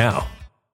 now.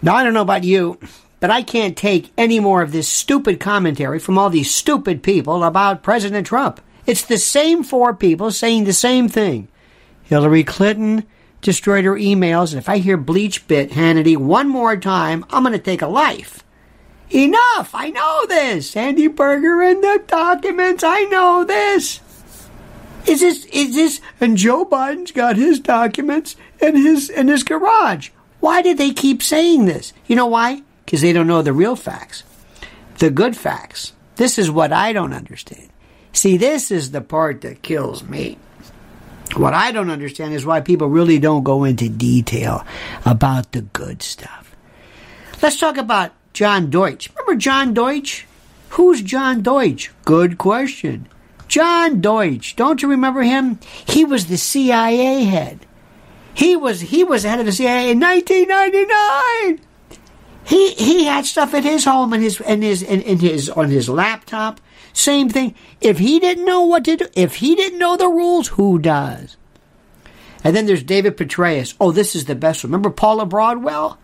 Now, I don't know about you, but I can't take any more of this stupid commentary from all these stupid people about President Trump. It's the same four people saying the same thing. Hillary Clinton destroyed her emails, and if I hear Bleach Bit Hannity one more time, I'm going to take a life. Enough! I know this! Sandy Berger and the documents, I know this! Is this, is this, and Joe Biden's got his documents in his, in his garage. Why did they keep saying this? You know why? Because they don't know the real facts. The good facts. This is what I don't understand. See, this is the part that kills me. What I don't understand is why people really don't go into detail about the good stuff. Let's talk about John Deutch. Remember John Deutch? Who's John Deutch? Good question. John Deutch, Don't you remember him? He was the CIA head. He was he was head of the CIA in 1999. He he had stuff at his home and his and his in, in his on his laptop. Same thing. If he didn't know what to do, if he didn't know the rules, who does? And then there's David Petraeus. Oh, this is the best. Remember Paula Broadwell?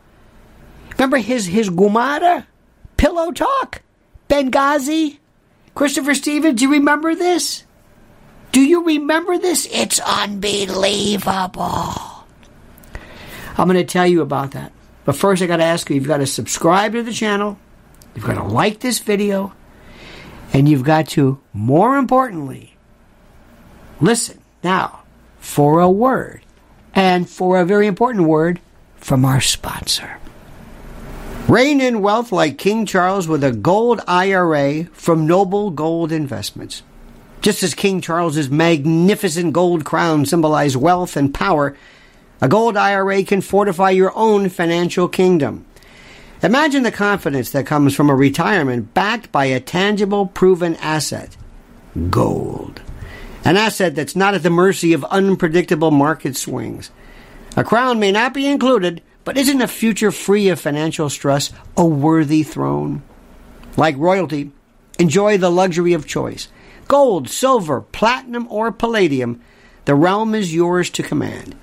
Remember his his Gumara? Pillow talk? Benghazi? Christopher Stevens, do you remember this? Do you remember this? It's unbelievable. I'm going to tell you about that. But first, I got to ask you you've got to subscribe to the channel, you've got to like this video, and you've got to, more importantly, listen now for a word and for a very important word from our sponsor. Reign in wealth like King Charles with a gold IRA from Noble Gold Investments. Just as King Charles's magnificent gold crown symbolized wealth and power, a gold IRA can fortify your own financial kingdom. Imagine the confidence that comes from a retirement backed by a tangible, proven asset gold. An asset that's not at the mercy of unpredictable market swings. A crown may not be included, but isn't a future free of financial stress a worthy throne? Like royalty, enjoy the luxury of choice. Gold, silver, platinum, or palladium, the realm is yours to command.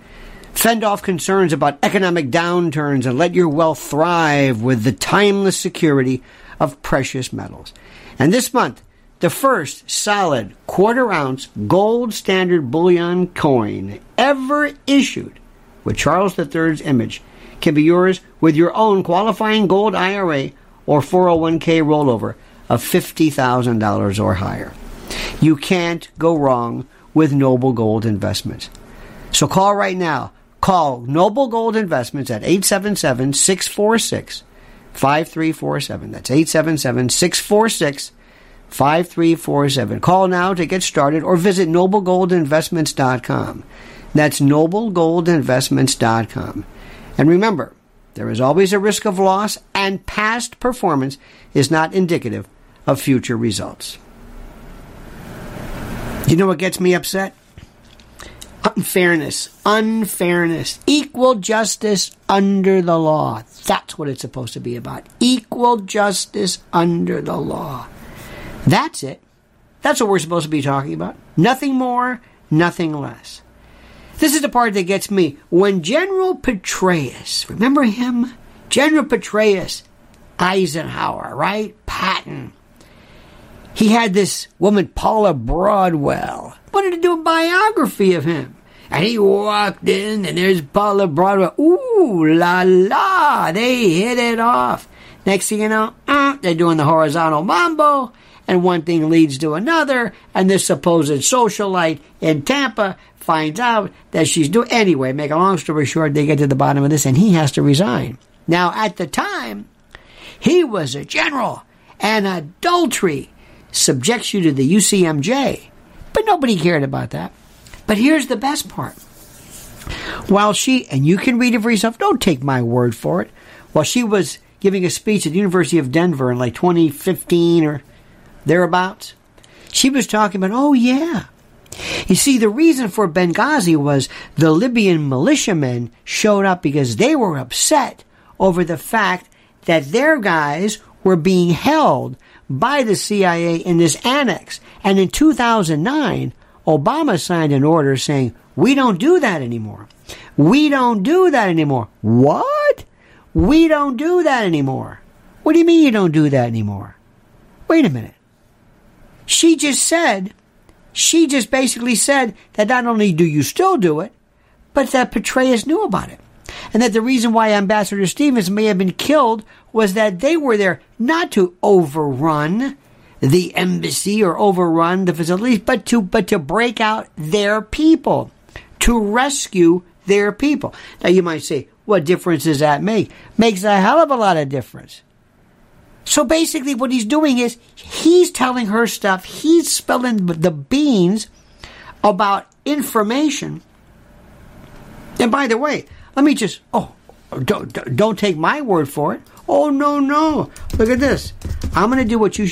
Fend off concerns about economic downturns and let your wealth thrive with the timeless security of precious metals. And this month, the first solid quarter ounce gold standard bullion coin ever issued with Charles III's image can be yours with your own qualifying gold IRA or 401k rollover of $50,000 or higher. You can't go wrong with Noble Gold Investments. So call right now Call Noble Gold Investments at 877 646 5347. That's 877 646 5347. Call now to get started or visit noblegoldinvestments.com. That's noblegoldinvestments.com. And remember, there is always a risk of loss, and past performance is not indicative of future results. You know what gets me upset? Unfairness, unfairness, equal justice under the law. That's what it's supposed to be about. Equal justice under the law. That's it. That's what we're supposed to be talking about. Nothing more, nothing less. This is the part that gets me. When General Petraeus, remember him? General Petraeus, Eisenhower, right? Patton. He had this woman, Paula Broadwell, wanted to do a biography of him. And he walked in, and there's Paula Broadwell. Ooh la la! They hit it off. Next thing you know, uh, they're doing the horizontal mambo, and one thing leads to another, and this supposed socialite in Tampa finds out that she's doing. Anyway, make a long story short, they get to the bottom of this, and he has to resign. Now, at the time, he was a general, and adultery subjects you to the UCMJ. But nobody cared about that. But here's the best part. While she, and you can read it for yourself, don't take my word for it. While she was giving a speech at the University of Denver in like 2015 or thereabouts, she was talking about, oh yeah. You see, the reason for Benghazi was the Libyan militiamen showed up because they were upset over the fact that their guys were being held by the CIA in this annex. And in 2009, Obama signed an order saying, we don't do that anymore. We don't do that anymore. What? We don't do that anymore. What do you mean you don't do that anymore? Wait a minute. She just said, she just basically said that not only do you still do it, but that Petraeus knew about it. And that the reason why Ambassador Stevens may have been killed was that they were there not to overrun the embassy or overrun the facilities, but to but to break out their people, to rescue their people. Now you might say, what difference does that make? Makes a hell of a lot of difference. So basically, what he's doing is he's telling her stuff. He's spilling the beans about information. And by the way, let me just oh, don't don't take my word for it. Oh no no! Look at this. I'm going to do what you.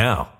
now.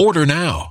Order now.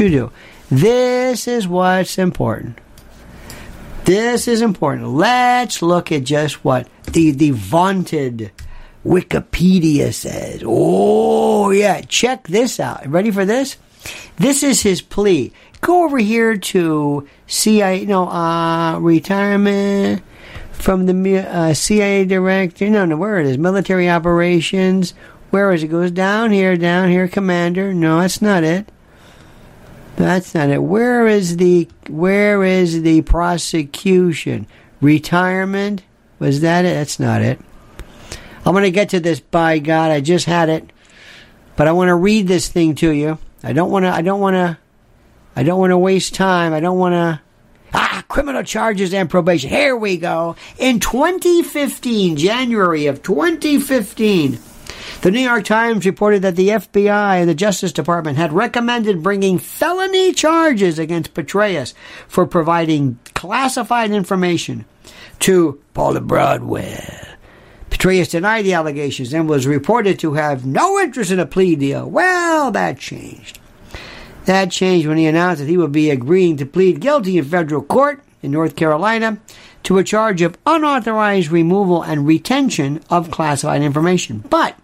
You do. This is what's important. This is important. Let's look at just what the, the vaunted Wikipedia says. Oh, yeah. Check this out. Ready for this? This is his plea. Go over here to CIA, no, uh, retirement from the uh, CIA director. No, no, where it is? Military operations. Where is it? Goes down here, down here, commander. No, that's not it. That's not it. Where is the where is the prosecution? Retirement? Was that it? That's not it. I'm going to get to this by God. I just had it. But I want to read this thing to you. I don't want to I don't want to I don't want to waste time. I don't want to Ah, criminal charges and probation. Here we go. In 2015, January of 2015, the New York Times reported that the FBI and the Justice Department had recommended bringing felony charges against Petraeus for providing classified information to Paula Broadwell. Petraeus denied the allegations and was reported to have no interest in a plea deal. Well, that changed. That changed when he announced that he would be agreeing to plead guilty in federal court in North Carolina to a charge of unauthorized removal and retention of classified information. But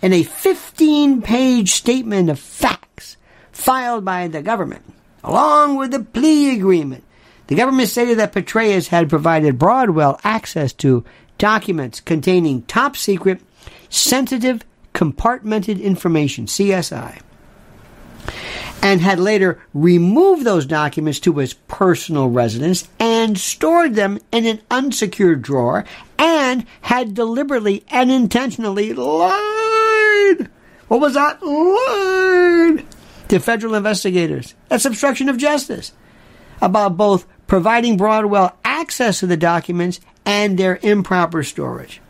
in a 15 page statement of facts filed by the government, along with the plea agreement, the government stated that Petraeus had provided Broadwell access to documents containing top secret, sensitive, compartmented information, CSI and had later removed those documents to his personal residence and stored them in an unsecured drawer and had deliberately and intentionally lied. What was that? Lied to federal investigators. That's obstruction of justice about both providing Broadwell access to the documents and their improper storage.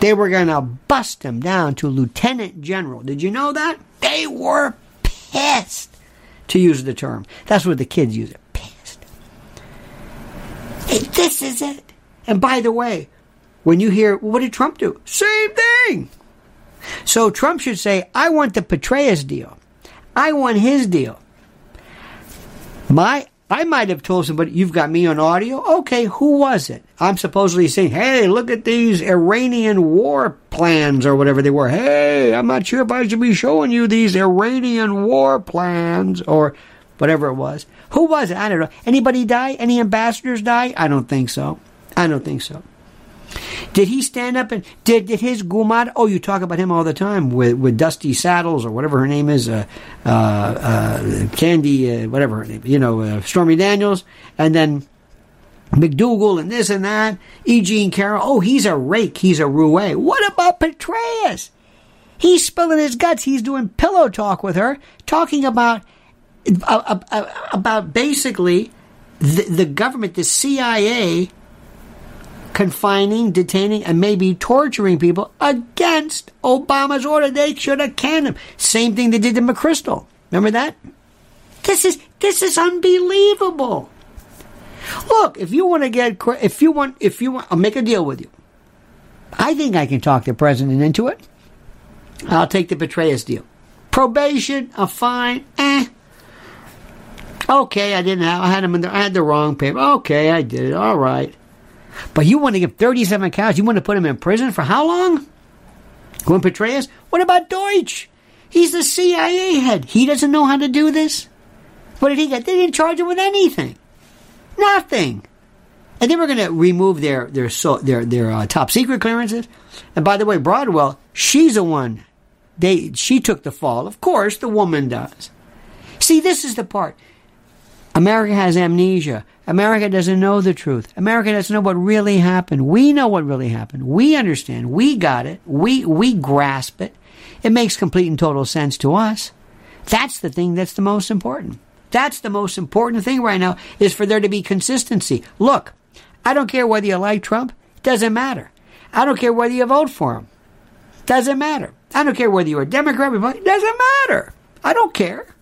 They were going to bust him down to lieutenant general. Did you know that? They were pissed, to use the term. That's what the kids use it. Pissed. This is it. And by the way, when you hear, what did Trump do? Same thing. So Trump should say, I want the Petraeus deal. I want his deal. My I might have told somebody, you've got me on audio. Okay, who was it? I'm supposedly saying, hey, look at these Iranian war plans or whatever they were. Hey, I'm not sure if I should be showing you these Iranian war plans or whatever it was. Who was it? I don't know. Anybody die? Any ambassadors die? I don't think so. I don't think so. Did he stand up and did, did his gumad? Oh, you talk about him all the time with, with Dusty Saddles or whatever her name is, uh, uh, uh, Candy, uh, whatever her name, you know, uh, Stormy Daniels, and then McDougal and this and that. E. Jean Carroll. Oh, he's a rake. He's a roue. What about Petraeus? He's spilling his guts. He's doing pillow talk with her, talking about uh, about basically the, the government, the CIA confining, detaining, and maybe torturing people against Obama's order. They should have canned him. Same thing they did to McChrystal. Remember that? This is this is unbelievable. Look, if you want to get, if you want, if you want, I'll make a deal with you. I think I can talk the president into it. I'll take the Petraeus deal. Probation, a fine, eh. Okay, I didn't have, I had him in the, I had the wrong paper. Okay, I did it. All right. But you want to give 37 cows, you want to put him in prison for how long? Gwen Petraeus? What about Deutch? He's the CIA head. He doesn't know how to do this? What did he get? They didn't charge him with anything. Nothing. And they were going to remove their their their their uh, top secret clearances. And by the way, Broadwell, she's the one. They she took the fall. Of course, the woman does. See, this is the part. America has amnesia. America doesn't know the truth. America doesn't know what really happened. We know what really happened. We understand. We got it. We, we grasp it. It makes complete and total sense to us. That's the thing that's the most important. That's the most important thing right now is for there to be consistency. Look, I don't care whether you like Trump. It doesn't matter. I don't care whether you vote for him. Doesn't matter. I don't care whether you're a Democrat, or Republican. Doesn't matter. I don't care.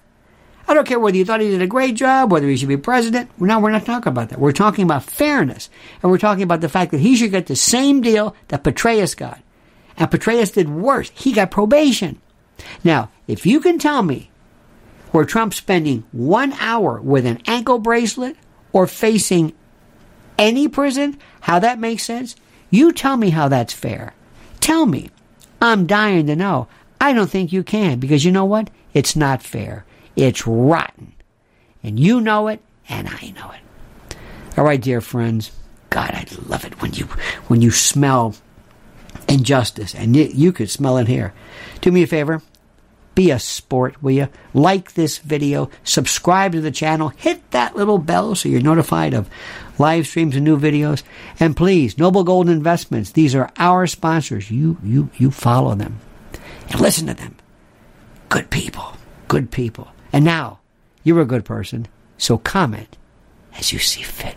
I don't care whether you thought he did a great job, whether he should be president. No, we're not talking about that. We're talking about fairness. And we're talking about the fact that he should get the same deal that Petraeus got. And Petraeus did worse. He got probation. Now, if you can tell me where Trump's spending one hour with an ankle bracelet or facing any prison, how that makes sense, you tell me how that's fair. Tell me. I'm dying to know. I don't think you can because you know what? It's not fair. It's rotten. And you know it, and I know it. All right, dear friends. God, I love it when you when you smell injustice, and you, you could smell it here. Do me a favor. Be a sport, will you? Like this video, subscribe to the channel, hit that little bell so you're notified of live streams and new videos. And please, Noble Gold Investments, these are our sponsors. You you you follow them and listen to them. Good people. Good people. And now, you're a good person, so comment as you see fit.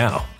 now.